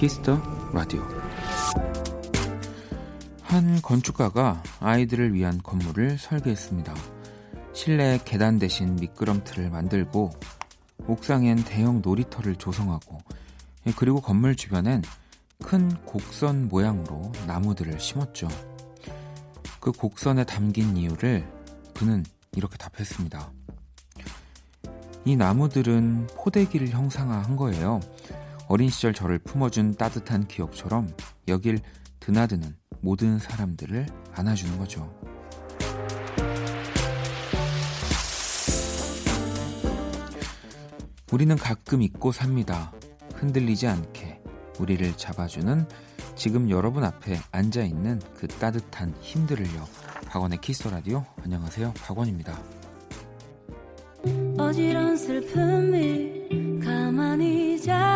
키스 더 라디오 한 건축가가 아이들을 위한 건물을 설계했습니다. 실내 계단 대신 미끄럼틀을 만들고 옥상엔 대형 놀이터를 조성하고 예, 그리고 건물 주변엔 큰 곡선 모양으로 나무들을 심었죠. 그 곡선에 담긴 이유를 그는 이렇게 답했습니다. 이 나무들은 포대기를 형상화한 거예요. 어린 시절 저를 품어준 따뜻한 기억처럼 여길 드나드는 모든 사람들을 안아주는 거죠. 우리는 가끔 잊고 삽니다. 흔들리지 않게 우리를 잡아주는 지금 여러분 앞에 앉아 있는 그 따뜻한 힘들을요. 박원의 키스 라디오 안녕하세요. 박원입니다. 어지러운 슬픔이 가만히 잠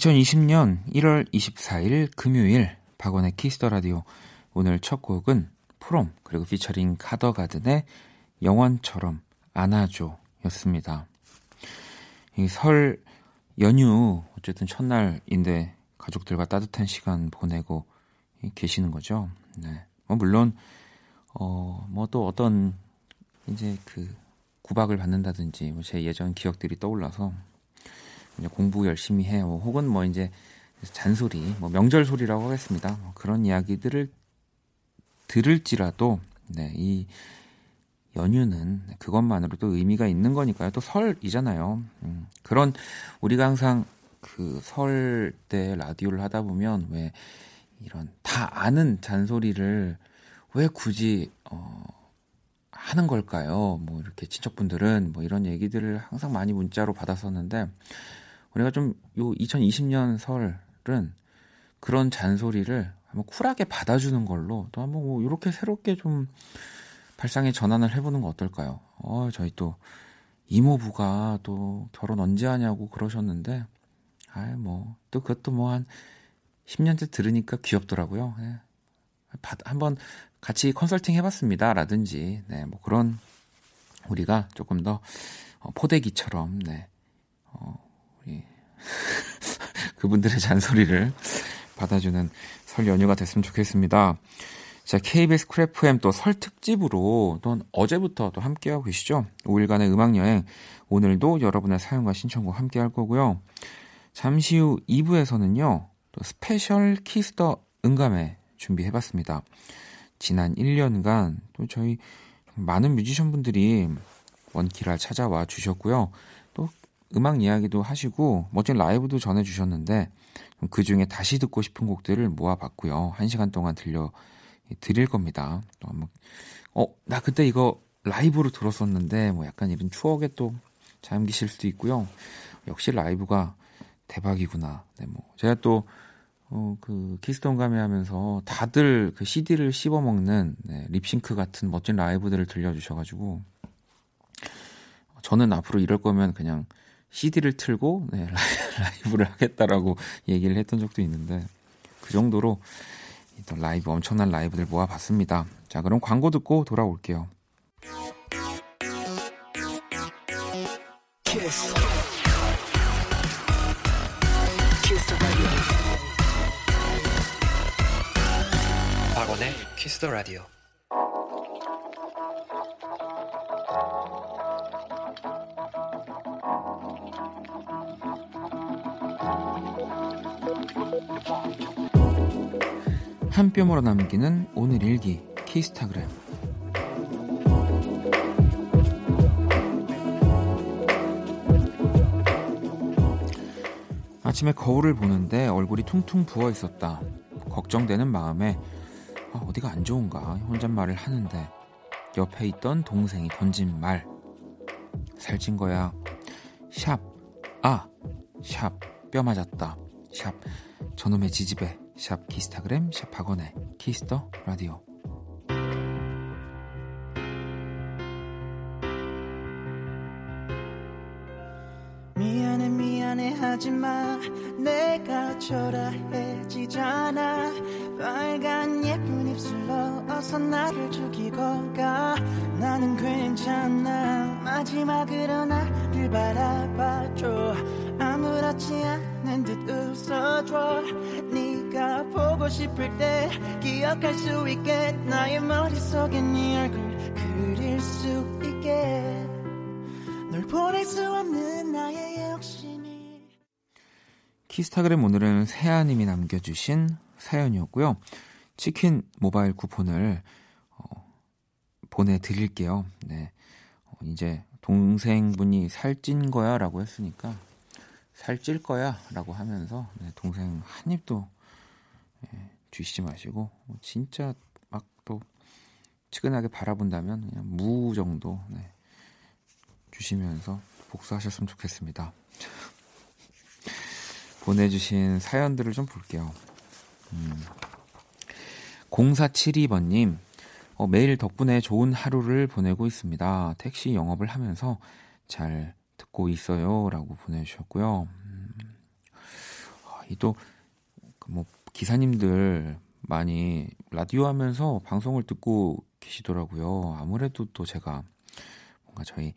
(2020년 1월 24일) 금요일 박원의 키스 더 라디오 오늘 첫 곡은 프롬 그리고 피처링 카더가든의 영원처럼 안아줘 였습니다. 이 설 연휴 어쨌든 첫날인데 가족들과 따뜻한 시간 보내고 계시는 거죠. 네. 뭐 물론 어 뭐 또 어떤 이제 그 구박을 받는다든지 뭐 제 예전 기억들이 떠올라서 공부 열심히 해요. 혹은 뭐 이제 잔소리, 뭐 명절 소리라고 하겠습니다. 뭐 그런 이야기들을 들을지라도 네, 이 연휴는 그것만으로도 의미가 있는 거니까요. 또 설이잖아요. 음, 그런 우리가 항상 그 설 때 라디오를 하다 보면 왜 이런 다 아는 잔소리를 왜 굳이 어 하는 걸까요? 뭐 이렇게 친척분들은 뭐 이런 얘기들을 항상 많이 문자로 받았었는데 우리가 좀 요 2020년 설은 그런 잔소리를 한번 쿨하게 받아주는 걸로 또 한번 뭐 이렇게 새롭게 좀 발상의 전환을 해보는 거 어떨까요? 어, 저희 또 이모부가 또 결혼 언제 하냐고 그러셨는데, 아이, 뭐, 또 그것도 뭐 한 10년째 들으니까 귀엽더라고요. 네. 한번 같이 컨설팅 해봤습니다. 라든지, 네, 뭐 그런 우리가 조금 더 어, 포대기처럼, 네, 어, 그분들의 잔소리를 받아주는 설 연휴가 됐으면 좋겠습니다. 자, KBS Cool FM 또설 특집으로 또 어제부터 또 함께하고 계시죠? 5일간의 음악여행. 오늘도 여러분의 사연과 신청곡 함께 할 거고요. 잠시 후 2부에서는요, 또 스페셜 키스 더 음감회 준비해봤습니다. 지난 1년간 또 저희 많은 뮤지션 분들이 원키라 찾아와 주셨고요. 또 음악 이야기도 하시고 멋진 라이브도 전해주셨는데 그 중에 다시 듣고 싶은 곡들을 모아봤고요. 한 시간 동안 들려 드릴 겁니다. 또 한번 어, 나 그때 이거 라이브로 들었었는데 뭐 약간 이런 추억에 또 잠기실 수도 있고요. 역시 라이브가 대박이구나. 네, 뭐 제가 또 어, 그 키스 더 음감회 하면서 다들 그 CD를 씹어 먹는 네, 립싱크 같은 멋진 라이브들을 들려주셔가지고 저는 앞으로 이럴 거면 그냥 CD를 틀고 네, 라이브를 하겠다라고 얘기를 했던 적도 있는데 그 정도로 라이브 엄청난 라이브들 모아봤습니다. 자 그럼 광고 듣고 돌아올게요. 키스. 키스 박원의 키스 더 라디오. 한 뼘으로 남기는 오늘 일기 키스타그램. 아침에 거울을 보는데 얼굴이 퉁퉁 부어 있었다. 걱정되는 마음에 아, 어디가 안 좋은가 혼잣말을 하는데 옆에 있던 동생이 던진 말. 살찐 거야. 샵. 아 샵. 뼈 맞았다. 샵. 저놈의 지지배 샵 키스타그램 샵 박원의 키스 더 라디오. 미안해 미안해 하지마. 내가 초라해지잖아. 빨간 예쁜 입술로 어서 나를 죽이고 가. 나는 괜찮아. 마지막으로 나를 바라봐줘. 아무렇지 않은 듯 웃어줘 보고 싶을 때 기억할 수 있게 나의 머릿속에 네 얼굴 그릴 수 있게 널 보낼 수 없는 나의 욕심이 키스타그램 오늘은 세아님이 남겨주신 사연이었고요. 치킨 모바일 쿠폰을 어, 보내드릴게요. 네, 어, 이제 동생분이 살찐 거야 라고 했으니까 살찔 거야 라고 하면서 네, 동생 한 입도 네, 주시지 마시고 뭐 진짜 막 또 측은하게 바라본다면 그냥 무 정도 네, 주시면서 복수하셨으면 좋겠습니다. 보내주신 사연들을 좀 볼게요. 음. 0472번님, 어, 매일 덕분에 좋은 하루를 보내고 있습니다. 택시 영업을 하면서 잘 듣고 있어요. 라고 보내주셨고요. 음. 아, 이또, 그 뭐, 기사님들 많이 라디오 하면서 방송을 듣고 계시더라고요. 아무래도 또 제가 뭔가 저희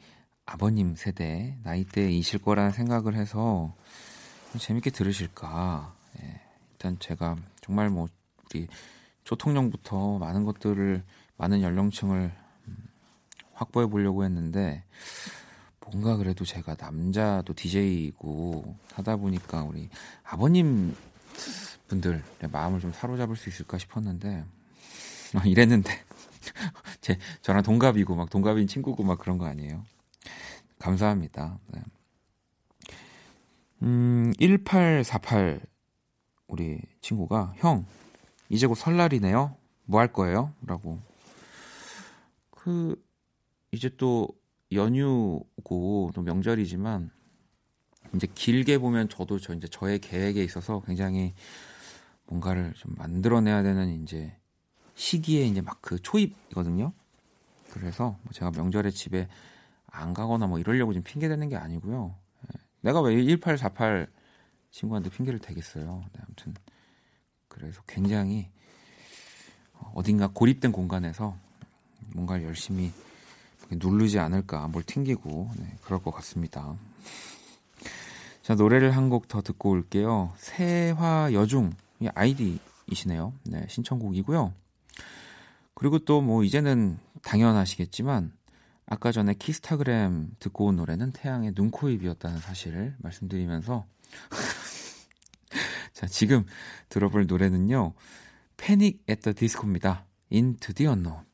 아버님 세대 나이대이실 거라는 생각을 해서 재밌게 들으실까. 예, 일단 제가 정말 뭐 우리 초통령부터 많은 것들을 많은 연령층을 음, 확보해 보려고 했는데 뭔가 그래도 제가 남자도 DJ이고 하다 보니까 우리 아버님 분들의 마음을 좀 사로잡을 수 있을까 싶었는데 아, 이랬는데 제 저랑 동갑이고 막 동갑인 친구고 막 그런 거 아니에요. 감사합니다. 네. 음, 1848 우리 친구가 형 이제 곧 설날이네요. 뭐 할 거예요? 라고. 그 이제 또 연휴고 또 명절이지만 이제 길게 보면 저도 저 이제 저의 계획에 있어서 굉장히 뭔가를 좀 만들어내야 되는 이제 시기에 이제 막 그 초입이거든요. 그래서 뭐 제가 명절에 집에 안 가거나 뭐 이러려고 지금 핑계 대는 게 아니고요. 예. 내가 왜 1848 친구한테 핑계를 대겠어요. 네, 아무튼 그래서 굉장히 어딘가 고립된 공간에서 뭔가를 열심히 누르지 않을까 뭘 튕기고 네, 그럴 것 같습니다. 자 노래를 한 곡 더 듣고 올게요. 세화 여중 아이디이시네요. 네 신청곡이고요. 그리고 또 뭐 이제는 당연하시겠지만 아까 전에 키스타그램 듣고 온 노래는 태양의 눈 코 입이었다는 사실을 말씀드리면서 자 지금 들어볼 노래는요 패닉 앳더 디스코입니다 Unknown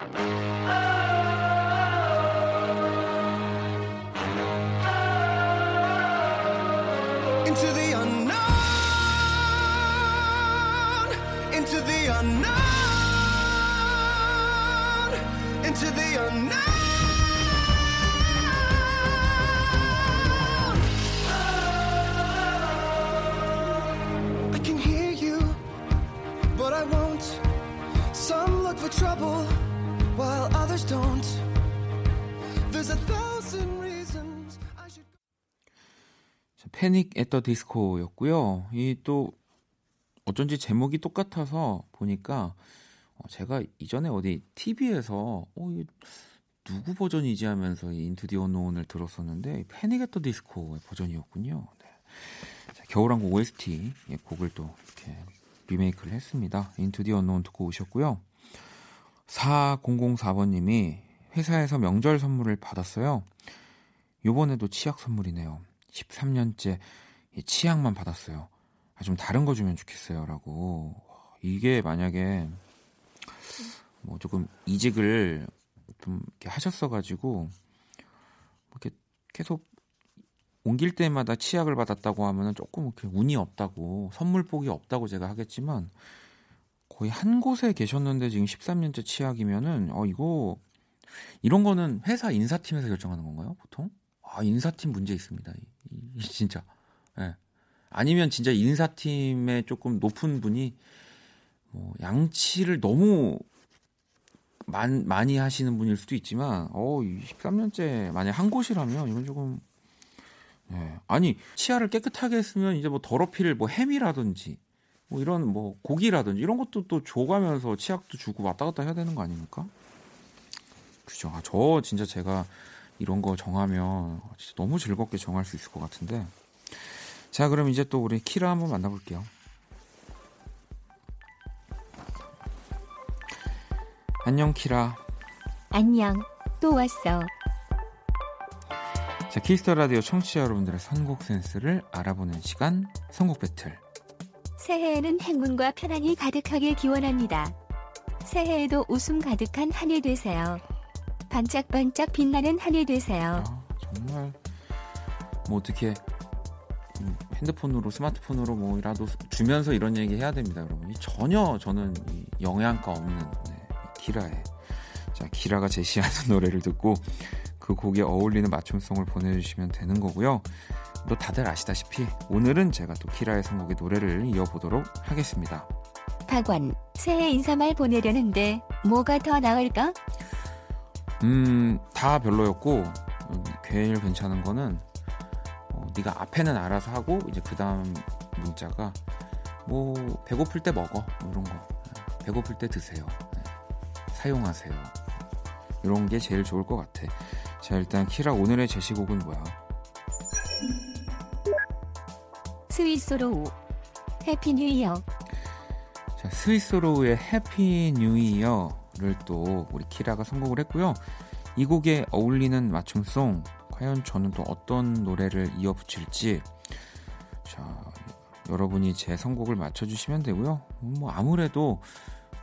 Into Into the unknown Into the unknown I can hear you But I won't Some look for trouble While others don't There's a thousand reasons I should 패닉 앳 더 디스코였고요. 이 또 어쩐지 제목이 똑같아서 보니까 어, 제가 이전에 어디 TV에서 어, 이 누구 버전이지 하면서 이 Into the Unknown을 들었었는데 Panic! At The Disco의 버전이었군요. 네. 자, 겨울왕국 OST 예, 곡을 또 이렇게 리메이크를 했습니다. 인투 디 언노운 듣고 오셨고요. 4004번님이 회사에서 명절 선물을 받았어요. 요번에도 치약 선물이네요. 13년째 치약만 받았어요. 아, 좀 다른 거 주면 좋겠어요. 라고. 이게 만약에 뭐 조금 이직을 좀 이렇게 하셨어가지고 이렇게 계속 옮길 때마다 치약을 받았다고 하면은 조금 이렇게 운이 없다고 선물 복이 없다고 제가 하겠지만 거의 한 곳에 계셨는데 지금 13년째 치약이면은 어 이거 이런 거는 회사 인사팀에서 결정하는 건가요? 보통? 아 인사팀 문제 있습니다. 이, 이, 진짜. 예. 네. 아니면 진짜 인사팀에 조금 높은 분이 뭐 양치를 너무 많, 많이 하시는 분일 수도 있지만 어 13년째 만약 한 곳이라면 이건 조금 예. 아니 치아를 깨끗하게 했으면 이제 뭐 더럽힐 뭐 햄이라든지 뭐 이런 뭐 고기라든지 이런 것도 또 줘가면서 치약도 주고 왔다 갔다 해야 되는 거 아닙니까? 그죠. 아, 저 진짜 제가 이런 거 정하면 진짜 너무 즐겁게 정할 수 있을 것 같은데. 자, 그럼 이제 또 우리 키라 한번 만나볼게요. 안녕, 키라. 안녕. 또 왔어. 자, 키스 더 라디오 청취자 여러분들의 선곡 센스를 알아보는 시간, 선곡 배틀. 새해에는 행운과 편안이 가득하길 기원합니다. 새해에도 웃음 가득한 한 해 되세요. 반짝반짝 빛나는 한 해 되세요. 아, 정말 뭐 어떻게 음, 핸드폰으로 스마트폰으로 뭐라도 주면서 이런 얘기 해야 됩니다, 여러분. 전혀 저는 영양가 없는 네, 기라에 자 기라가 제시하는 노래를 듣고 그 곡에 어울리는 맞춤송을 보내주시면 되는 거고요. 또 다들 아시다시피 오늘은 제가 또 키라의 선곡의 노래를 이어보도록 하겠습니다. 박원, 새해 인사말 보내려는데 뭐가 더 나을까? 음, 다 별로였고 제일 괜찮은 거는 어, 네가 앞에는 알아서 하고 이제 그 다음 문자가 뭐 배고플 때 먹어. 뭐 이런 거. 배고플 때 드세요. 네. 사용하세요. 이런 게 제일 좋을 것 같아. 자 일단 키라 오늘의 제시곡은 뭐야? 스윗소로우. Happy New Year. 자 스윗소로우의 Happy New Year를 또 우리 키라가 선곡을 했고요. 이 곡에 어울리는 맞춤송 과연 저는 또 어떤 노래를 이어 붙일지 자 여러분이 제 선곡을 맞춰주시면 되고요 뭐 아무래도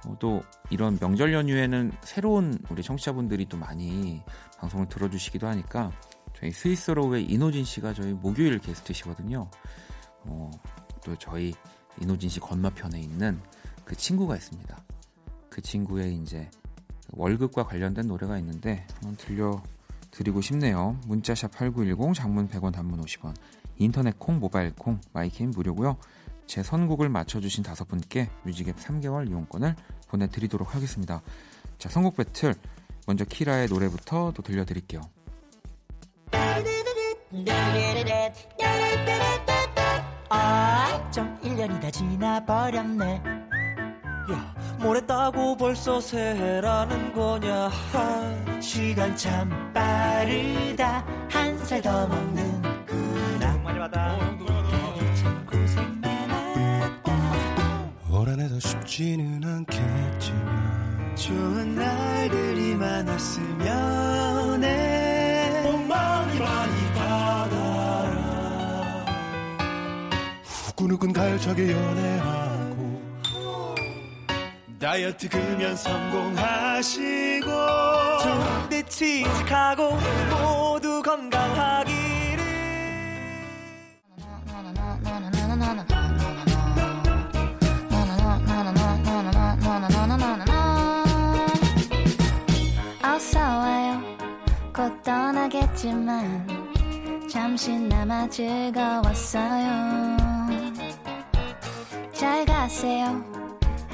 어, 또 이런 명절 연휴에는 새로운 우리 청취자분들이 또 많이 방송을 들어주시기도 하니까 저희 스위스로우의 이노진 씨가 저희 목요일 게스트시거든요. 어, 또 저희 이노진 씨 건너편에 있는 그 친구가 있습니다. 그 친구의 이제 월급과 관련된 노래가 있는데 한번 들려 드리고 싶네요. 문자 샵 8910 장문 100원 단문 50원 인터넷 콩 모바일 콩 마이케이는 무료고요. 제 선곡을 맞춰주신 다섯 분께 뮤직앱 3개월 이용권을 보내드리도록 하겠습니다. 자 선곡 배틀 먼저 키라의 노래부터 또 들려드릴게요. 아, 좀 1년이 다 지나버렸네. 야, 뭐랬다고 벌써 새해라는 거냐. 하, 시간 참 빠르다. 한 살 더 먹는구나. 많이 받아. 참 고생 많았다. 올 한해도 쉽지는 않겠지만 좋은 날들이 많았으면 해. 복 많이 많이 받아라. 후끈후끈 가열차게 연애하고 다이어트 금연 성공하시고 좋은데 취직하고 모두 건강하기를 어서 와요. 곧 떠나겠지만 잠시나마 즐거웠어요. 잘 가세요.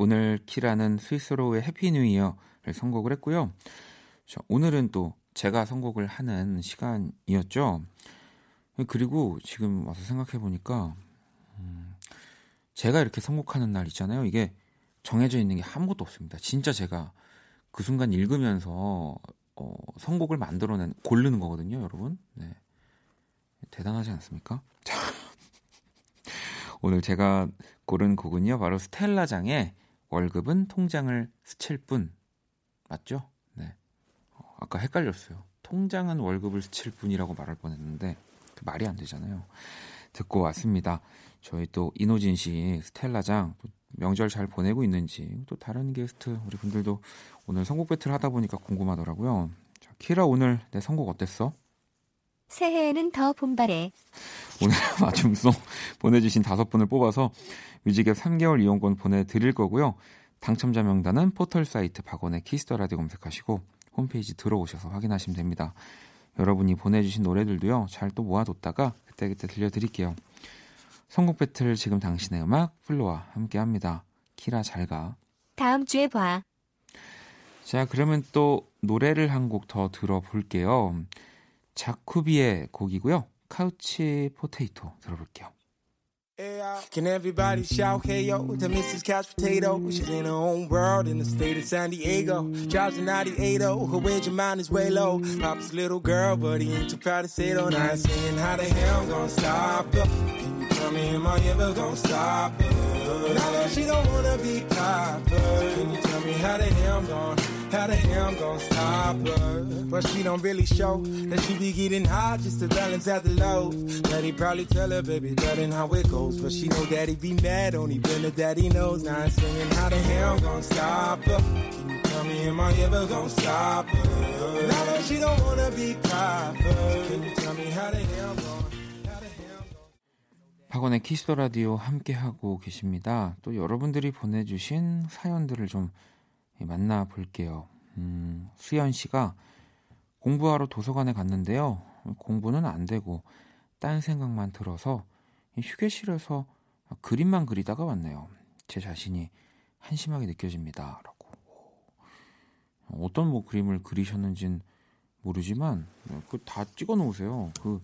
오늘 키라는 스윗소로우의 Happy New Year를 선곡을 했고요. 자, 오늘은 또 제가 선곡을 하는 시간이었죠. 그리고 지금 와서 생각해 보니까 음, 제가 이렇게 선곡하는 날 있잖아요. 이게 정해져 있는 게 아무것도 없습니다. 진짜 제가 그 순간 읽으면서 어, 선곡을 만들어낸 고르는 거거든요, 여러분. 네. 대단하지 않습니까? 자, 오늘 제가 고른 곡은요, 바로 스텔라장의 월급은 통장을 스칠 뿐. 맞죠? 네. 어, 아까 헷갈렸어요. 통장은 월급을 스칠 뿐이라고 말할 뻔했는데, 그 말이 안 되잖아요. 듣고 왔습니다. 저희 또 이노진 씨, 스텔라장, 또 명절 잘 보내고 있는지, 또 다른 게스트, 우리 분들도 오늘 선곡 배틀 하다 보니까 궁금하더라고요. 자, 키라 오늘 내 선곡 어땠어? 새해에는 더 분발해. 오늘 맞춤송 보내주신 다섯 분을 뽑아서 뮤직앱 3개월 이용권 보내드릴 거고요. 당첨자 명단은 포털 사이트 박원의 Kiss the Radio 검색하시고 홈페이지 들어오셔서 확인하시면 됩니다. 여러분이 보내주신 노래들도요. 잘 또 모아뒀다가 그때그때 들려드릴게요. 선곡 배틀 지금 당신의 음악 FLO와 함께합니다. 키라 잘가. 다음 주에 봐. 자 그러면 또 노래를 한 곡 더 들어볼게요. 자쿠비의 곡이고요. 카우치 포테이토 들어볼게요. Can everybody shout hey yo to Mrs. Couch Potato? She's in her own world in the state of San Diego. Drives a 98 her wage of mind is way low. Papa's little girl, but he ain't too proud to say it on night. Saying how the hell I'm gonna stop her? Can you tell me am I ever gonna stop her? Now that she don't wanna be Papa, how the hell I'm gonna? How the hell I'm gonna stop her? But she don't really show that she be getting high just to balance out the lows. Daddy probably tell her, baby, that ain't how it goes. But she know daddy be mad, only when the daddy knows. Now I'm singing, how the hell I'm gonna stop her? Can you tell me, am I ever gonna stop her? Now that she don't wanna be proper, can you tell me how the hell I'm gonna. 박원의 키스터 라디오 함께 하고 계십니다. 또 여러분들이 보내주신 사연들을 좀 만나 볼게요. 음, 수연 씨가 공부하러 도서관에 갔는데요. 공부는 안 되고 딴 생각만 들어서 휴게실에서 그림만 그리다가 왔네요. 제 자신이 한심하게 느껴집니다. 라고. 어떤 뭐 그림을 그리셨는진 모르지만 그 다 찍어 놓으세요. 그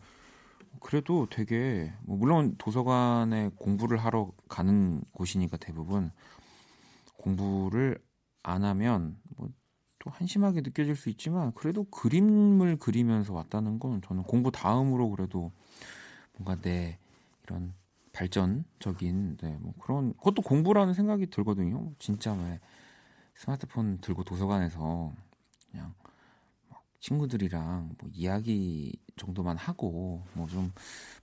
그래도 되게 뭐 물론 도서관에 공부를 하러 가는 곳이니까 대부분 공부를 안 하면 뭐 또 한심하게 느껴질 수 있지만 그래도 그림을 그리면서 왔다는 건 저는 공부 다음으로 그래도 뭔가 내 이런 발전적인 네, 뭐 그런 그것도 공부라는 생각이 들거든요. 진짜 왜 스마트폰 들고 도서관에서 그냥 막 친구들이랑 뭐 이야기 정도만 하고 뭐좀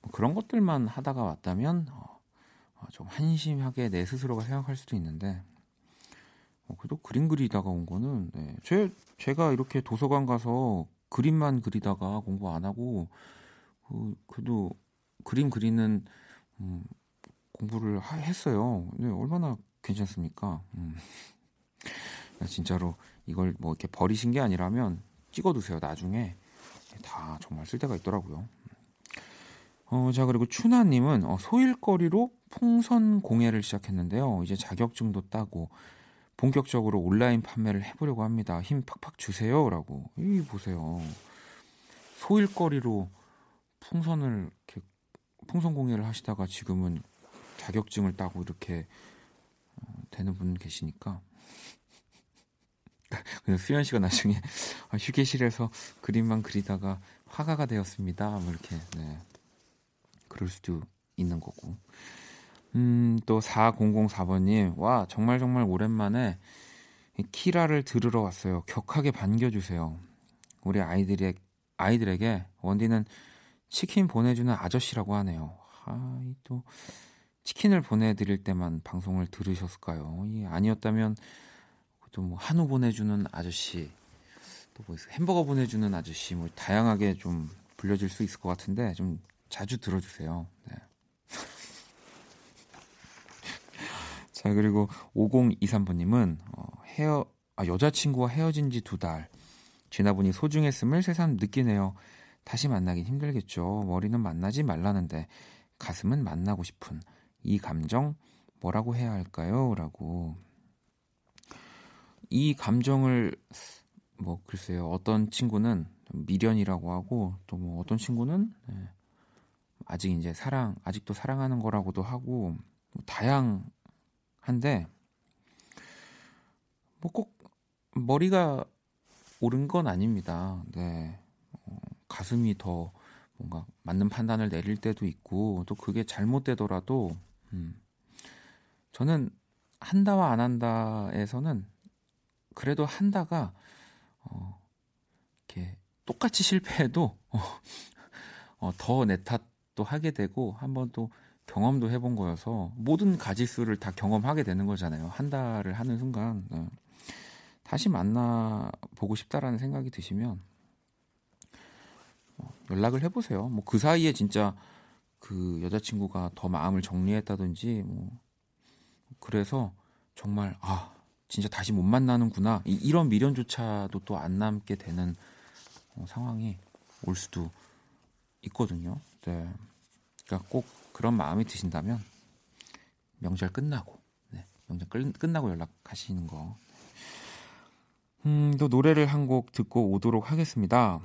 뭐 그런 것들만 하다가 왔다면 어, 어, 좀 한심하게 내 스스로가 생각할 수도 있는데 어, 그래도 그림 그리다가 온 거는 네. 제 제가 이렇게 도서관 가서 그림만 그리다가 공부 안 하고 그 그래도 그림 그리는 음, 공부를 하, 했어요. 네, 얼마나 괜찮습니까? 음. 진짜로 이걸 뭐 이렇게 버리신 게 아니라면 찍어두세요. 나중에 다 정말 쓸 데가 있더라고요. 어, 자 그리고 추나님은 어, 소일거리로 풍선 공예를 시작했는데요. 이제 자격증도 따고 본격적으로 온라인 판매를 해보려고 합니다. 힘 팍팍 주세요라고. 이 보세요. 소일거리로 풍선을 이렇게 풍선 공예를 하시다가 지금은 자격증을 따고 이렇게 어, 되는 분 계시니까 그냥 수현 씨가 나중에 아, 휴게실에서 그림만 그리다가 화가가 되었습니다. 뭐 이렇게 네. 그럴 수도 있는 거고. 음, 또 4004번님, 와, 정말 정말 오랜만에 키라를 들으러 왔어요. 격하게 반겨주세요. 우리 아이들의, 아이들에게 원디는 치킨 보내주는 아저씨라고 하네요. 아, 이 또, 치킨을 보내드릴 때만 방송을 들으셨을까요? 이 아니었다면, 또 뭐, 한우 보내주는 아저씨, 또 뭐, 햄버거 보내주는 아저씨, 뭐, 다양하게 좀 불려질 수 있을 것 같은데, 좀 자주 들어주세요. 네. 자, 그리고 5023번님은, 어, 헤어, 아, 여자친구와 헤어진 지 두 달. 지나보니 소중했음을 새삼 느끼네요. 다시 만나긴 힘들겠죠. 머리는 만나지 말라는데, 가슴은 만나고 싶은 이 감정, 뭐라고 해야 할까요? 라고. 이 감정을, 뭐, 글쎄요. 어떤 친구는 미련이라고 하고, 또 뭐, 어떤 친구는, 네, 아직 이제 사랑, 아직도 사랑하는 거라고도 하고, 뭐 다양, 한데 뭐 꼭 머리가 옳은 건 아닙니다. 네. 어, 가슴이 더 뭔가 맞는 판단을 내릴 때도 있고 또 그게 잘못되더라도 음, 저는 한다와 안 한다에서는 그래도 한다가 어, 이렇게 똑같이 실패해도 어, 어, 더내 탓도 하게 되고 한번 또 경험도 해본 거여서 모든 가지수를 다 경험하게 되는 거잖아요. 한 달을 하는 순간 어, 다시 만나 보고 싶다라는 생각이 드시면 어, 연락을 해보세요. 뭐 그 사이에 진짜 그 여자친구가 더 마음을 정리했다든지 뭐 그래서 정말 아 진짜 다시 못 만나는구나 이, 런 미련조차도 또 안 남게 되는 어, 상황이 올 수도 있거든요. 네. 그러니까 꼭 그런 마음이 드신다면 명절 끝나고 네, 명절 끝, 끝나고 연락하시는 거. 음, 또 노래를 한 곡 듣고 오도록 하겠습니다.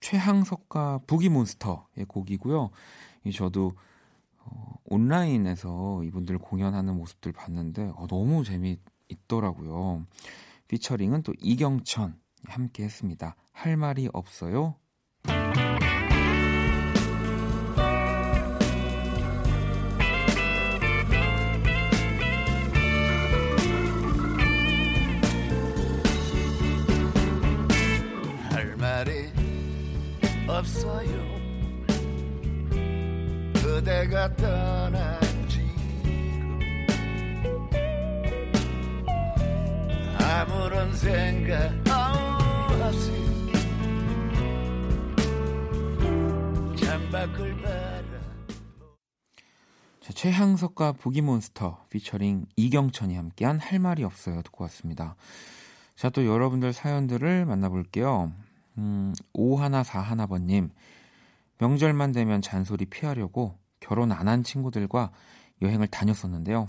최항석과 부기몬스터의 곡이고요. 이 저도 어, 온라인에서 이분들 공연하는 모습들 봤는데 어, 너무 재미있더라고요. 피처링은 또 이경천 함께 했습니다. 할 말이 없어요. 없어요 그대가 떠난 지금 아무런 생각 없이 창밖을 바라 자, 최향석과 보기몬스터 피처링 이경천이 함께한 할 말이 없어요 듣고 왔습니다. 자, 또 여러분들 사연들을 만나볼게요. 음, 5141번님. 명절만 되면 잔소리 피하려고 결혼 안 한 친구들과 여행을 다녔었는데요.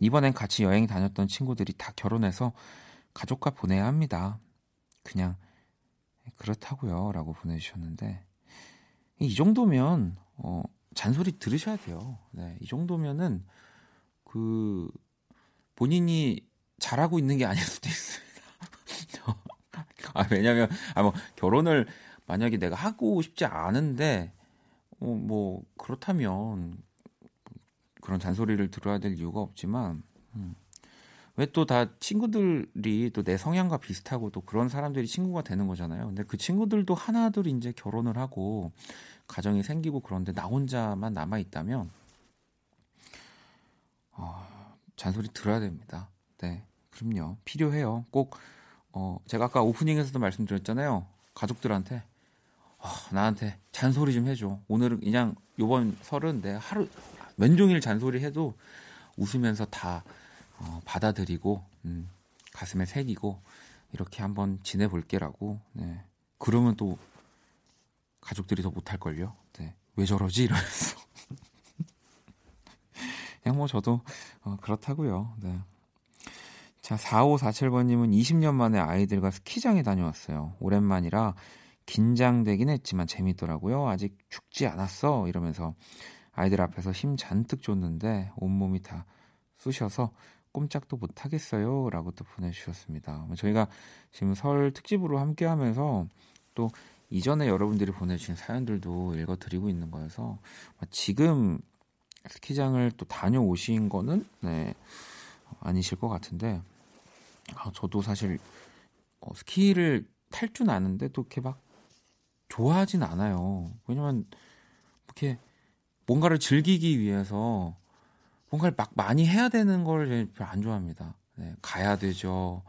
이번엔 같이 여행 다녔던 친구들이 다 결혼해서 가족과 보내야 합니다. 그냥 그렇다고요. 라고 보내주셨는데 이 정도면 어, 잔소리 들으셔야 돼요. 네, 이 정도면은 그 본인이 잘하고 있는 게 아닐 수도 있습니다. 아, 왜냐면 아, 뭐 결혼을 만약에 내가 하고 싶지 않은데 어, 뭐 그렇다면 그런 잔소리를 들어야 될 이유가 없지만 음. 왜또 다 친구들이 또 내 성향과 비슷하고 또 그런 사람들이 친구가 되는 거잖아요. 근데 그 친구들도 하나둘 이제 결혼을 하고 가정이 생기고 그런데 나 혼자만 남아 있다면 어, 잔소리 들어야 됩니다. 네, 그럼요. 필요해요. 꼭 어, 제가 아까 오프닝에서도 말씀드렸잖아요. 가족들한테 어, 나한테 잔소리 좀 해줘. 오늘은 그냥 요번 설은 내 하루 맨종일 잔소리 해도 웃으면서 다 어, 받아들이고 음, 가슴에 새기고 이렇게 한번 지내볼게라고. 네. 그러면 또 가족들이 더 못할 걸요. 네. 왜 저러지? 이러면서. 그냥 뭐 저도 어, 그렇다고요. 네. 자, 4547번님은 20년 만에 아이들과 스키장에 다녀왔어요. 오랜만이라 긴장되긴 했지만 재밌더라고요. 아직 죽지 않았어. 이러면서 아이들 앞에서 힘 잔뜩 줬는데 온몸이 다 쑤셔서 꼼짝도 못 하겠어요. 라고 또 보내주셨습니다. 저희가 지금 설 특집으로 함께 하면서 또 이전에 여러분들이 보내주신 사연들도 읽어드리고 있는 거여서 지금 스키장을 또 다녀오신 거는 네, 아니실 것 같은데 아, 저도 사실 어, 스키를 탈 줄 아는데 또 이렇게 막 좋아하진 않아요. 왜냐면 이렇게 뭔가를 즐기기 위해서 뭔가를 막 많이 해야 되는 걸 별로 안 좋아합니다. 네, 가야 되죠.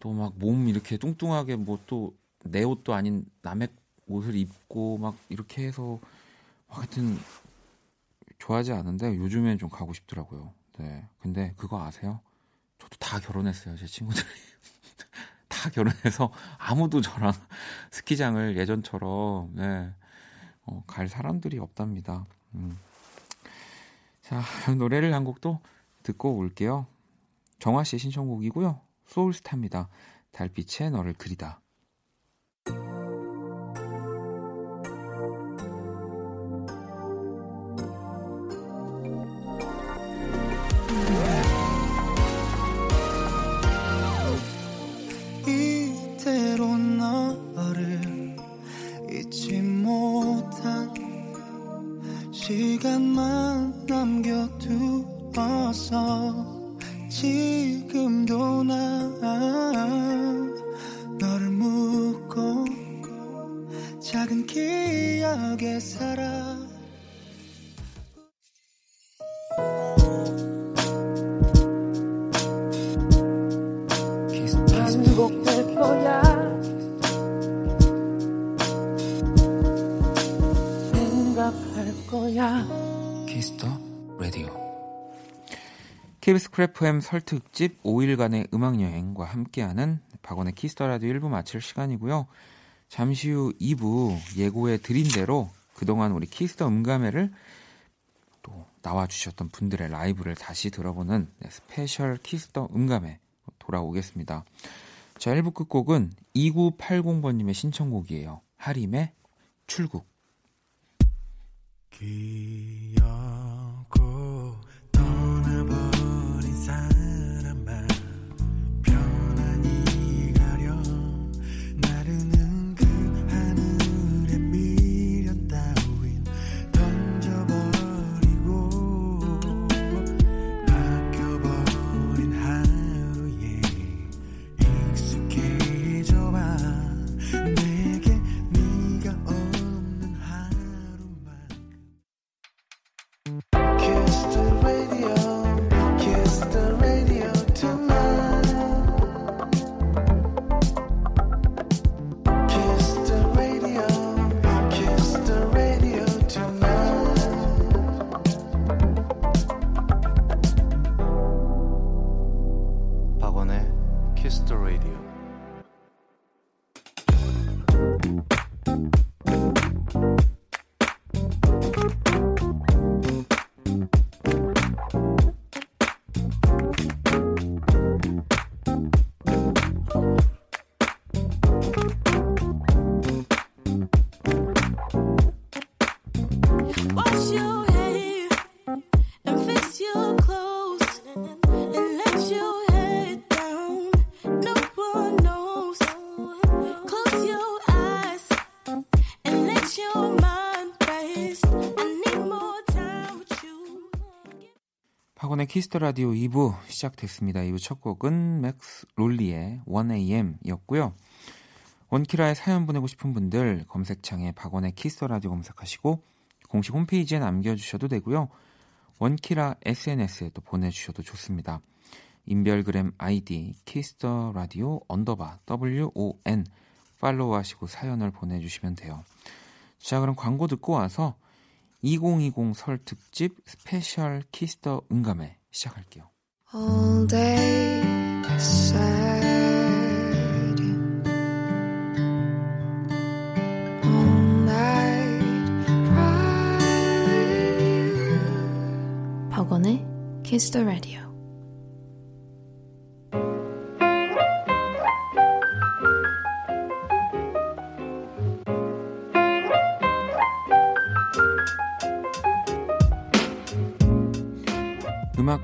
또 막 몸 이렇게 뚱뚱하게 뭐 또 내 옷도 아닌 남의 옷을 입고 막 이렇게 해서 하여튼 좋아하지 않은데 요즘엔 좀 가고 싶더라고요. 네. 근데 그거 아세요? 저도 다 결혼했어요. 제 친구들이. 다 결혼해서 아무도 저랑 스키장을 예전처럼 네, 어, 갈 사람들이 없답니다. 음. 자, 노래를 한 곡도 듣고 올게요. 정화 씨의 신청곡이고요. 소울스타입니다. 달빛에 너를 그리다. song. KBS Cool FM 설 특집 5일간의 음악 여행과 함께하는 박원의 Kiss the Radio 1부 마칠 시간이고요. 잠시 후 2부 예고해 드린 대로 그동안 우리 Kiss the 음감회를 또 나와 주셨던 분들의 라이브를 다시 들어보는 네, 스페셜 Kiss the 음감회 돌아오겠습니다. 자, 1부 끝곡은 2980번님의 신청곡이에요. 하림의 출국. 기억고 키스 Kiss the Radio 2부 시작됐습니다. 2부 첫 곡은 맥스 롤리의 1AM이었고요. 원키라에 사연 보내고 싶은 분들 검색창에 박원의 Kiss the Radio 검색하시고 공식 홈페이지에 남겨주셔도 되고요. 원키라 SNS에도 보내주셔도 좋습니다. 인별그램 아이디 Kiss the Radio underbar WON 팔로우하시고 사연을 보내주시면 돼요. 자 그럼 광고 듣고 와서 2020 설 특집 스페셜 키스터 응감회 시작할게요. All day sad All night cry with you 박원의 Kiss the Radio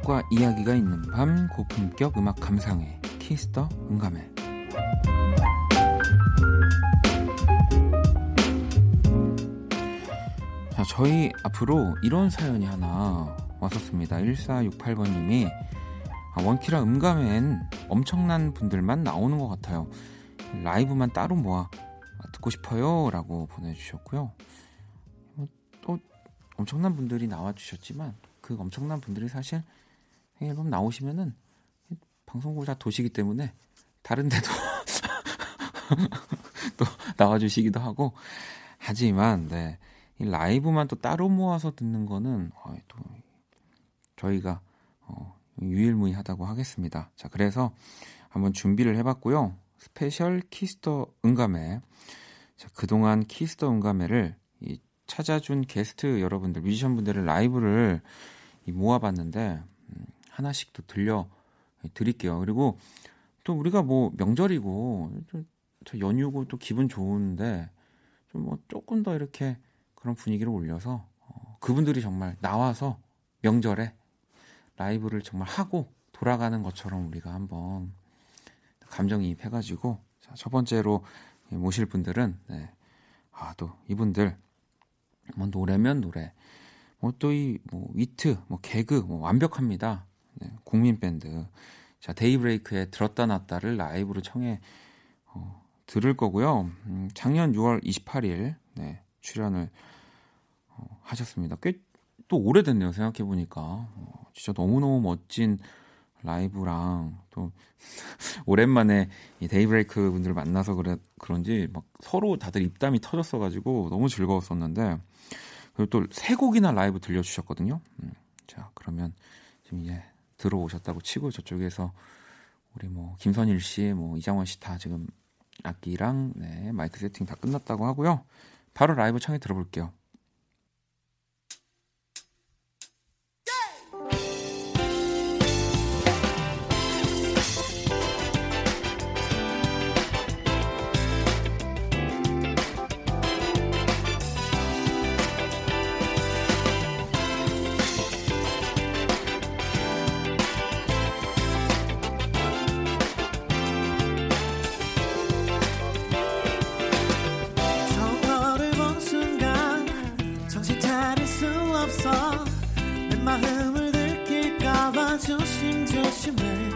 음악과 이야기가 있는 밤 고품격 음악 감상회 Kiss the 음감회. 자 저희 앞으로 이런 사연이 하나 왔었습니다. 1468번님이 아, 원키라 음감회엔 엄청난 분들만 나오는 것 같아요. 라이브만 따로 모아 듣고 싶어요 라고 보내주셨고요. 뭐, 또 엄청난 분들이 나와주셨지만 그 엄청난 분들이 사실 앨범 나오시면은 방송국을 다 도시기 때문에 다른 데도 또 나와주시기도 하고 하지만 네, 이 라이브만 또 따로 모아서 듣는 거는 어, 또 저희가 어, 유일무이하다고 하겠습니다. 자 그래서 한번 준비를 해봤고요. 스페셜 Kiss the 음감회 자, 그동안 Kiss the 음감회를 이 찾아준 게스트 여러분들 뮤지션 분들의 라이브를 이 모아봤는데 음, 하나씩 또 들려 드릴게요. 그리고 또 우리가 뭐 명절이고 또, 또 연휴고 또 기분 좋은데 좀 뭐 조금 더 이렇게 그런 분위기를 올려서 어, 그분들이 정말 나와서 명절에 라이브를 정말 하고 돌아가는 것처럼 우리가 한번 감정이입해가지고 자, 첫 번째로 모실 분들은 네. 아또 이분들 뭐 노래면 노래 뭐 또 이뭐 위트 뭐 개그 뭐 완벽합니다 네, 국민 밴드 자, 데이브레이크의 들었다 놨다를 라이브로 청해 어, 들을 거고요. 음, 작년 6월 28일 네, 출연을 어, 하셨습니다. 꽤 또 오래됐네요. 생각해 보니까 어, 진짜 너무 너무 멋진 라이브랑 또 오랜만에 이 데이브레이크 분들을 만나서 그래 그런지 막 서로 다들 입담이 터졌어가지고 너무 즐거웠었는데 그리고 또 세 곡이나 라이브 들려주셨거든요. 음, 자 그러면 지금 이제 들어오셨다고 치고 저쪽에서 우리 뭐 김선일 씨, 뭐 이장원 씨 다 지금 악기랑 네, 마이크 세팅 다 끝났다고 하고요. 바로 라이브 청해 들어볼게요. 심조심해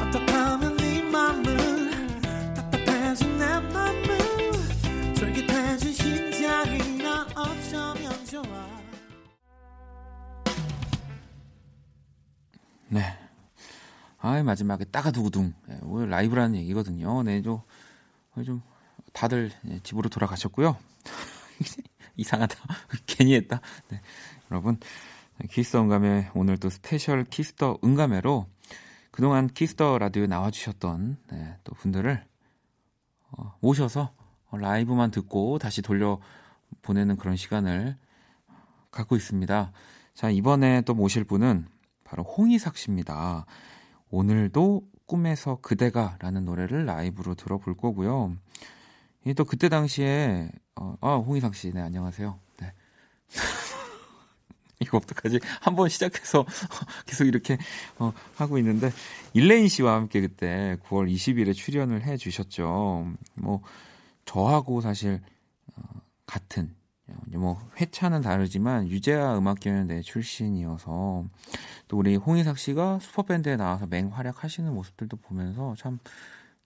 어떻게 하면 네 맘은 답답해진 내 맘은 쫄깃해진 심장이 나 어쩌면 좋아 네. 아, 마지막에 따가두구둥. 네, 오늘 라이브라는 얘기거든요. 네, 좀, 어, 좀 다들 예, 집으로 돌아가셨고요. 이상하다. 괜히 했다. 네, 여러분, Kiss the 음감회 오늘 또 스페셜 Kiss the 음감회로 그동안 Kiss the Radio에 나와주셨던 네, 또 분들을 어, 모셔서 라이브만 듣고 다시 돌려 보내는 그런 시간을 갖고 있습니다. 자, 이번에 또 모실 분은 바로 홍이삭 씨입니다. 오늘도 꿈에서 그대가 라는 노래를 라이브로 들어볼 거고요. 이또 그때 당시에, 어, 아, 홍희삭 씨, 네, 안녕하세요. 네. 이거 어떡하지? 한 번 시작해서 계속 이렇게 어, 하고 있는데, 일레인 씨와 함께 그때 9월 20일에 출연을 해 주셨죠. 뭐, 저하고 사실, 어, 같은, 뭐, 회차는 다르지만, 유재하 음악경연대 출신이어서, 또 우리 홍희삭 씨가 슈퍼밴드에 나와서 맹활약 하시는 모습들도 보면서 참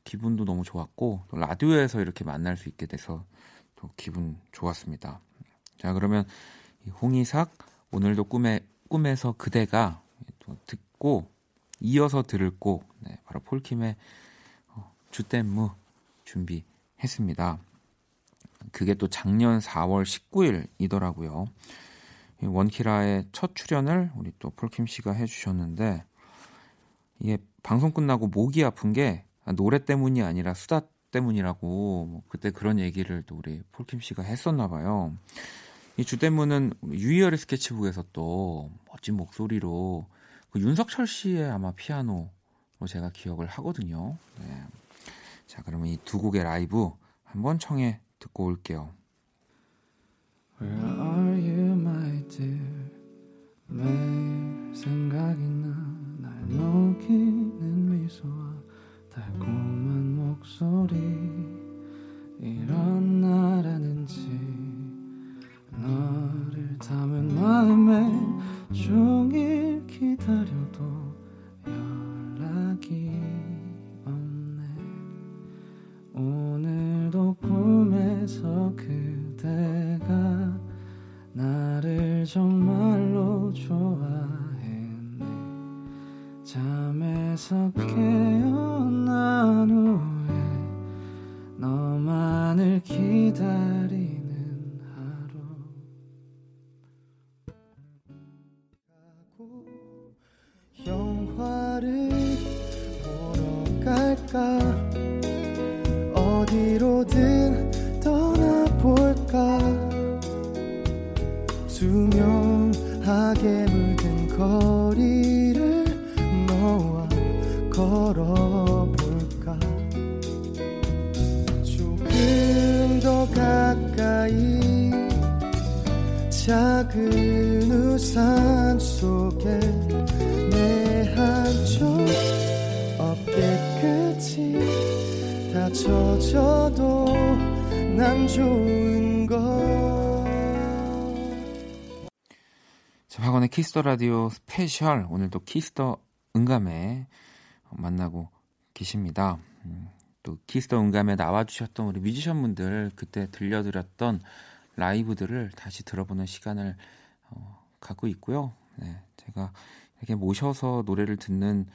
기분도 너무 좋았고 또 라디오에서 이렇게 만날 수 있게 돼서 또 기분 좋았습니다. 자 그러면 이 홍희삭 오늘도 꿈에 꿈에서 그대가 또 듣고 이어서 들을 곡 네, 바로 폴킴의 어, 주댐무 준비했습니다. 그게 또 작년 4월 19일이더라고요. 이 원키라의 첫 출연을 우리 또 폴킴 씨가 해주셨는데 이게 방송 끝나고 목이 아픈 게 노래 때문이 아니라 수다 때문이라고 뭐 그때 그런 얘기를 또 우리 폴킴 씨가 했었나 봐요. 이 주대문은 유이열의 스케치북에서 또 멋진 목소리로 그 윤석철 씨의 아마 피아노로 제가 기억을 하거든요. 네. 자 그러면 이 두 곡의 라이브 한번 청해 듣고 올게요. Where are you, my dear? 매일 생각이 나날 녹이는 미소와 달콤한 목소리 이런 나라는지 너를 담은 마음에 종일 기다려도 연락이 없네. 오늘도 꿈에서 그대가 나를 정말로 좋아했네. 잠에서 깨어난 후에 너만을 기다리 보 좋은 걸 자, 박원의 Kiss the Radio 스페셜 오늘도 Kiss the 음감회 만나고 계십니다. 음, 또 Kiss the 음감회에 나와주셨던 우리 뮤지션분들 그때 들려드렸던 라이브들을 다시 들어보는 시간을 어, 갖고 있고요. 네, 제가 이렇게 모셔서 노래를 듣는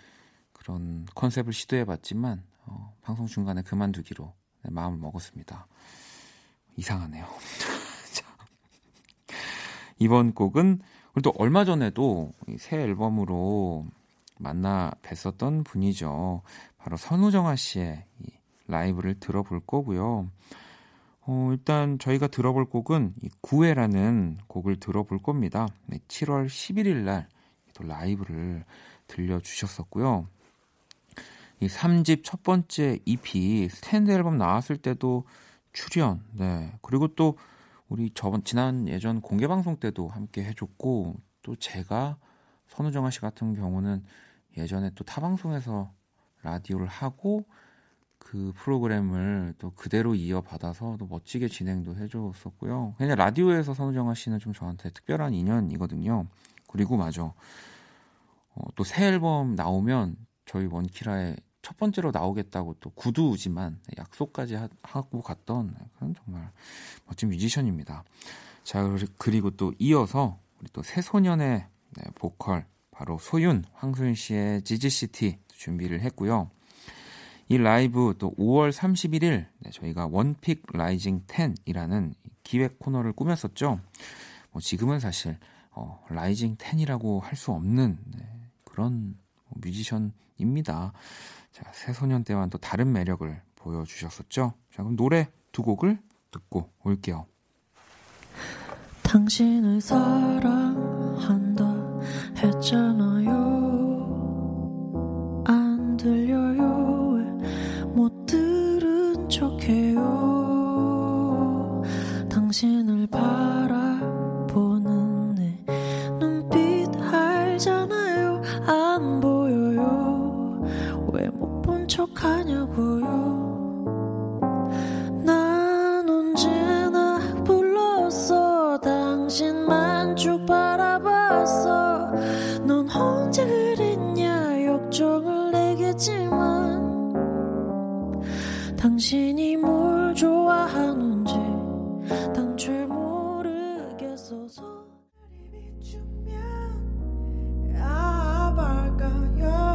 그런 컨셉을 시도해봤지만 어, 방송 중간에 그만두기로 네, 마음을 먹었습니다. 이상하네요. 자, 이번 곡은 또 얼마 전에도 이새 앨범으로 만나 뵀었던 분이죠. 바로 선우정아 씨의 이 라이브를 들어볼 거고요. 어, 일단 저희가 들어볼 곡은 이 구애라는 곡을 들어볼 겁니다. 네, 7월 11일 날 또 라이브를 들려주셨었고요. 이 3집 첫 번째 EP 스탠드 앨범 나왔을 때도 출연, 네. 그리고 또 우리 저번 지난 예전 공개 방송 때도 함께 해줬고 또 제가 선우정아 씨 같은 경우는 예전에 또 타 방송에서 라디오를 하고 그 프로그램을 또 그대로 이어받아서 또 멋지게 진행도 해줬었고요. 그냥 라디오에서 선우정아 씨는 좀 저한테 특별한 인연이거든요. 그리고 맞아. 어, 또 새 앨범 나오면 저희 원키라에 첫 번째로 나오겠다고 또 구두지만 약속까지 하, 하고 갔던 그런 정말 멋진 뮤지션입니다. 자 그리- 그리고 또 이어서 우리 또 새소년의 네, 보컬 바로 소윤 황소윤 씨의 zZ'City 준비를 했고요. 이 라이브 또 5월 31일 네, 저희가 One Pick Rising 10이라는 기획 코너를 꾸몄었죠. 뭐 지금은 사실 어, 라이징 10이라고 할 수 없는 네, 그런 뮤지션입니다. 자, 새소년 때와는 또 다른 매력을 보여주셨었죠. 자, 그럼 노래 두 곡을 듣고 올게요. 당신을 사랑한다 했잖아요. 안 들려요. 왜못 들은 척해요. 당신을 바라보는 내 눈빛 알잖아요. 안본 척하냐고요. 난 언제나 불렀어 당신만 쭉 바라봤어 넌 언제 그랬냐 역정을 내겠지만 당신이 뭘 좋아하는지 당최 모르겠어서 비추면 아발까요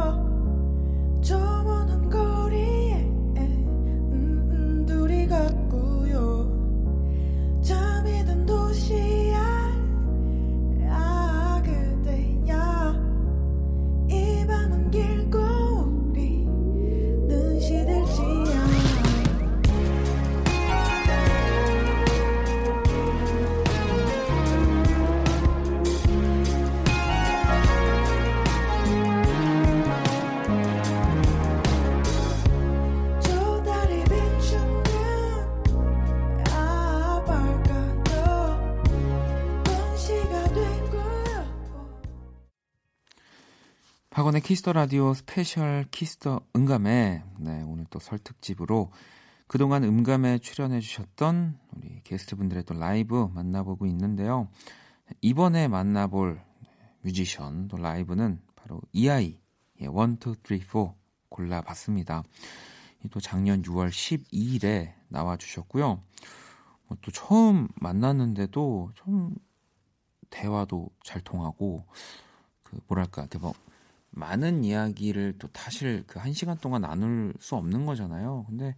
박원의 Kiss the Radio 스페셜 Kiss the 음감회 네, 오늘 또 설 특집으로 그동안 음감회 출연해 주셨던 우리 게스트분들의 또 라이브 만나보고 있는데요. 이번에 만나볼 뮤지션 또 라이브는 바로 이아이 예, 1, 2, 3, 4 골라봤습니다. 이 또 작년 6월 12일에 나와주셨고요. 뭐 또 처음 만났는데도 좀 대화도 잘 통하고 그 뭐랄까 뭐 많은 이야기를 또 사실 그 한 시간 동안 나눌 수 없는 거잖아요. 근데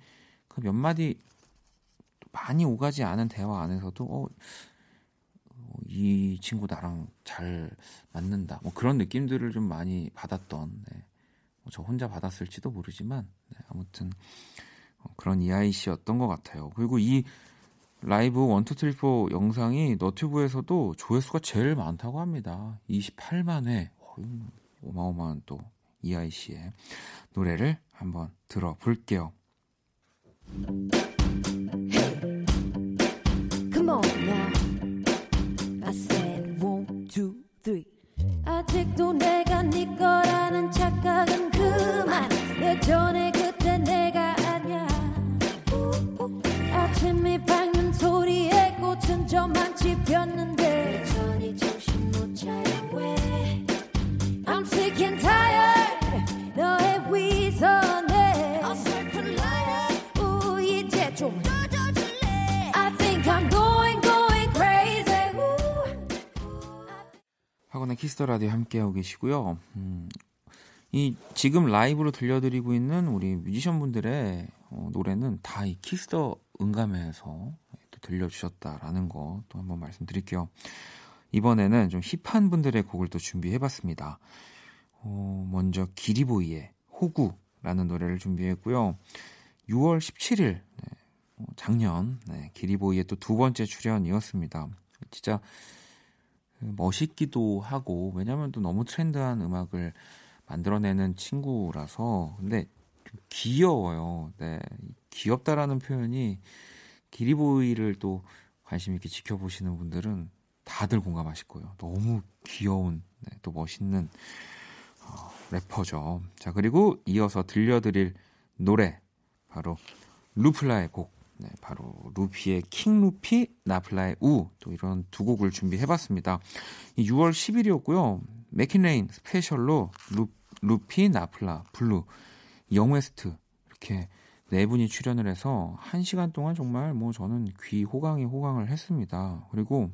그 몇 마디 많이 오가지 않은 대화 안에서도 어, 어, 이 친구 나랑 잘 맞는다. 뭐 그런 느낌들을 좀 많이 받았던 네. 뭐저 혼자 받았을지도 모르지만 네, 아무튼 어, 그런 이아이 씨였던 것 같아요. 그리고 이 라이브 1, 2, 3, 4 영상이 너튜브에서도 조회수가 제일 많다고 합니다. 28만 회. 어마어마한 또 씨의 노래를 한번 들어볼게요. Come on now. I said one, two, three. 아직도 내가 네 거라는 착각은 그만. 예전에 그때 내가 아냐. 아침이 밝는 소리에 꽃은 저만치 피었는데 sick and tired 너의 위선에 어설픈 liar 우 이제 좀 늦어줄래. I think I'm going going crazy. 아. 박원의 Kiss the Radio 함께하고 계시고요. 음, 이 지금 라이브로 들려드리고 있는 우리 뮤지션분들의 어, 노래는 다 이 Kiss the 응감에서 들려주셨다라는 거 또 한번 말씀드릴게요. 이번에는 좀 힙한 분들의 곡을 또 준비해봤습니다. 어, 먼저 기리보이의 호구라는 노래를 준비했고요. 6월 17일 네, 어, 작년 네, 기리보이의 또 두 번째 출연이었습니다. 진짜 멋있기도 하고 왜냐하면 또 너무 트렌드한 음악을 만들어내는 친구라서 근데 좀 귀여워요. 네, 귀엽다라는 표현이 기리보이를 또 관심 있게 지켜보시는 분들은 다들 공감하실 거예요. 너무 귀여운 네, 또 멋있는 어, 래퍼죠. 자 그리고 이어서 들려드릴 노래 바로 루플라의 곡 네, 바로 루피의 킹 루피, 나플라의 우, 또 이런 두 곡을 준비해 봤습니다. 이 6월 10일이었고요. 메킷레인 스페셜로 루, 루피, 나플라, 블루, 영웨스트 이렇게 네 분이 출연을 해서 한 시간 동안 정말 뭐 저는 귀 호강에 호강을 했습니다. 그리고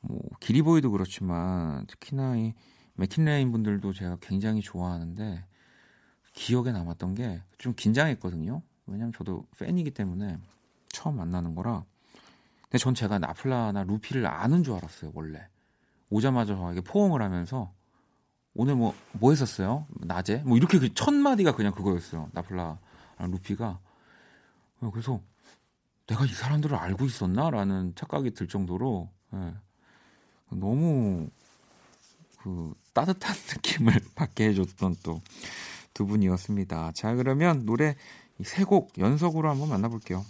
뭐 기리보이도 그렇지만 특히나 이 메킷레인 분들도 제가 굉장히 좋아하는데 기억에 남았던 게 좀 긴장했거든요. 왜냐면 저도 팬이기 때문에 처음 만나는 거라. 근데 전 제가 나플라나 루피를 아는 줄 알았어요, 원래. 오자마자 저에게 포옹을 하면서 오늘 뭐, 뭐 했었어요? 낮에? 뭐 이렇게 그 첫 마디가 그냥 그거였어요. 나플라랑 루피가. 어, 그래서 내가 이 사람들을 알고 있었나? 라는 착각이 들 정도로, 예. 너무 그 따뜻한 느낌을 받게 해줬던 또 두 분이었습니다. 자, 그러면 노래 세 곡 연속으로 한번 만나볼게요.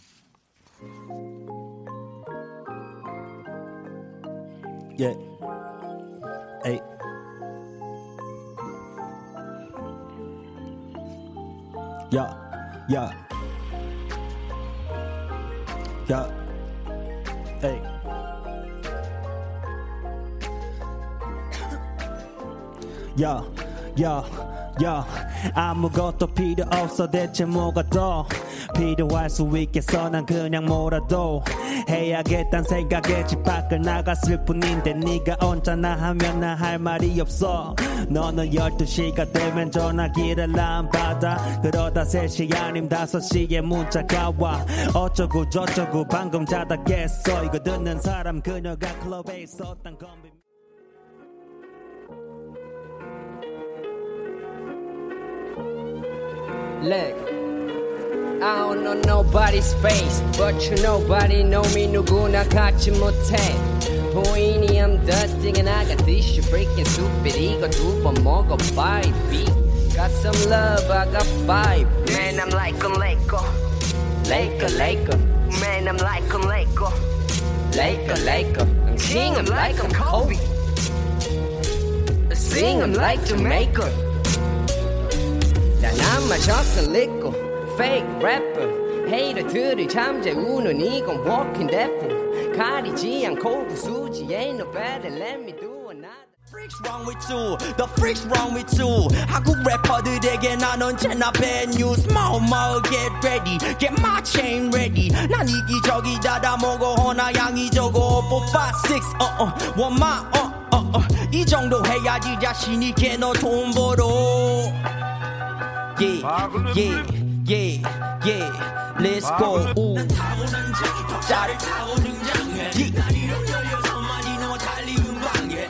Yeah. Yeah. Yeah. Hey. Yeah. Yeah. 야 아무것도 필요 없어. 대체 뭐가 더 필요할 수 있겠어? 난 그냥 뭐라도 해야겠단 생각에 집 밖을 나갔을 뿐인데 네가 언짢아 하면 나 할 말이 없어. 너는 12시가 되면 전화기를 안 받아. 그러다 3시 아님 5시에 문자가 와. 어쩌고 저쩌고 방금 자다 깼어. 이거 듣는 사람 그녀가 클럽에 있었단 건 Look, I don't know nobody's face, but you nobody know me 누구나 갖지 못해. 보이니 I'm the thing and I got this shit freaking stupid. 이거 두 번 먹어봐, 이 beat. Got some love, I got vibe. Man, I'm like a Laker. Laker, Laker. Man, I'm like a Laker. Laker, Laker. I'm singing like I'm Kobe. Sing 'em like Jamaica. 난안 마셨어 liquor fake rapper 헤이터들을 잠재우는 이건 walking devil 가리지 않고 부수지 ain't no better let me do freaks wrong with you? The freaks wrong with you? 한국 래퍼들에게 난 언제나 bad news. 마음마을 get ready, get my chain ready. 난 이기적이다 다 먹어 허나 양이 적어 4, 5, 6, uh, uh, one my, uh, uh, uh. 이 정도 해야지 자신 있게 너 돈 벌어. Yeah, yeah, yeah, yeah. Let's go. 우. 난 타고난 자, 박자를 타고 등장해. 난 이런 열여섯만이 너 달리는 방에.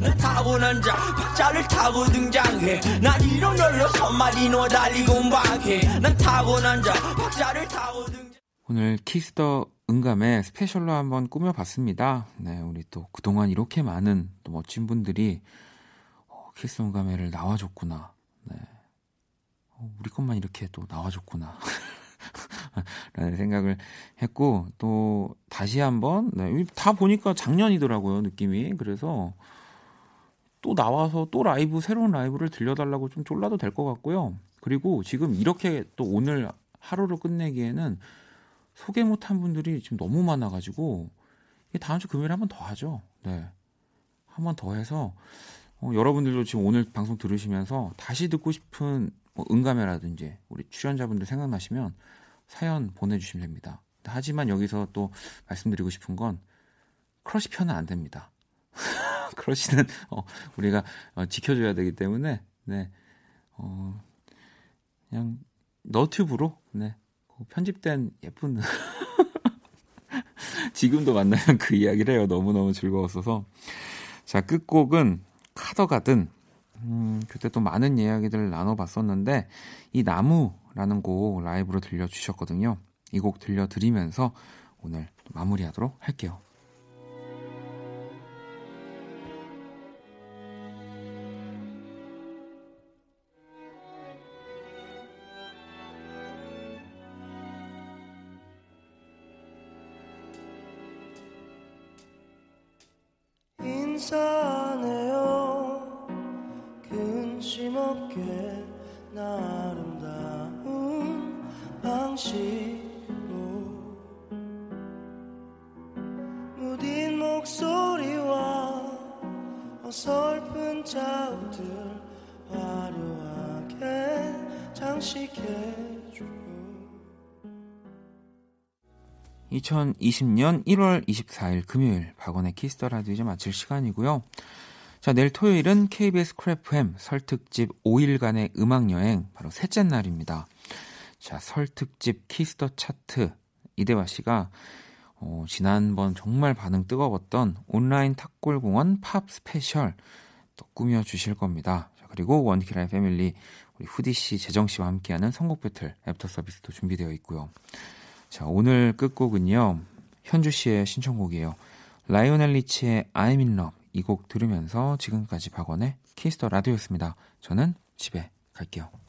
난 타고난 자, 박자를 타고 등장해. 난 이런 열여섯만이 너 달리고 방해. 난 타고난 자, 박자를 타고 등장해. 오늘 Kiss the 음감회 스페셜로 한번 꾸며봤습니다. 네, 우리 또 그동안 이렇게 많은 또 멋진 분들이 어, 키스 응감회를 나와줬구나. 네. 어, 우리 것만 이렇게 또 나와줬구나. 라는 생각을 했고, 또 다시 한번, 네, 다 보니까 작년이더라고요, 느낌이. 그래서 또 나와서 또 라이브, 새로운 라이브를 들려달라고 좀 쫄라도 될 것 같고요. 그리고 지금 이렇게 또 오늘 하루를 끝내기에는 소개 못한 분들이 지금 너무 많아가지고 다음 주 금요일에 한 번 더 하죠. 네, 한 번 더 해서 어, 여러분들도 지금 오늘 방송 들으시면서 다시 듣고 싶은 뭐 음감회라든지 우리 출연자분들 생각나시면 사연 보내주시면 됩니다. 하지만 여기서 또 말씀드리고 싶은 건 크러쉬 편은 안 됩니다. 크러쉬는 어, 우리가 어, 지켜줘야 되기 때문에 네. 어, 그냥 너튜브로 네. 그 편집된 예쁜 지금도 만나면 그 이야기를 해요. 너무너무 즐거웠어서. 자, 끝곡은 카더가든. 음, 그때 또 많은 이야기들을 나눠봤었는데, 이 나무라는 곡 라이브로 들려주셨거든요. 이 곡 들려드리면서 오늘 마무리하도록 할게요. 목소리와 어설픈 자우들 화려하게 장식해줘 2020년 1월 24일 금요일 박원의 Kiss the Radio 이제 마칠 시간이고요. 자, 내일 토요일은 KBS Cool FM 설특집 5일간의 음악 여행 바로 셋째 날입니다. 자, 설특집 Kiss the 차트 이대화 씨가 어, 지난번 정말 반응 뜨거웠던 온라인 탑골공원 팝 스페셜 또 꾸며 주실 겁니다. 자, 그리고 원키라의 패밀리 우리 후디 씨, 재정 씨와 함께하는 선곡 배틀 애프터 서비스도 준비되어 있고요. 자, 오늘 끝곡은요. 현주 씨의 신청곡이에요. 라이오넬 리치의 I'm in love 이 곡 들으면서 지금까지 박원의 Kiss the Radio였습니다. 저는 집에 갈게요.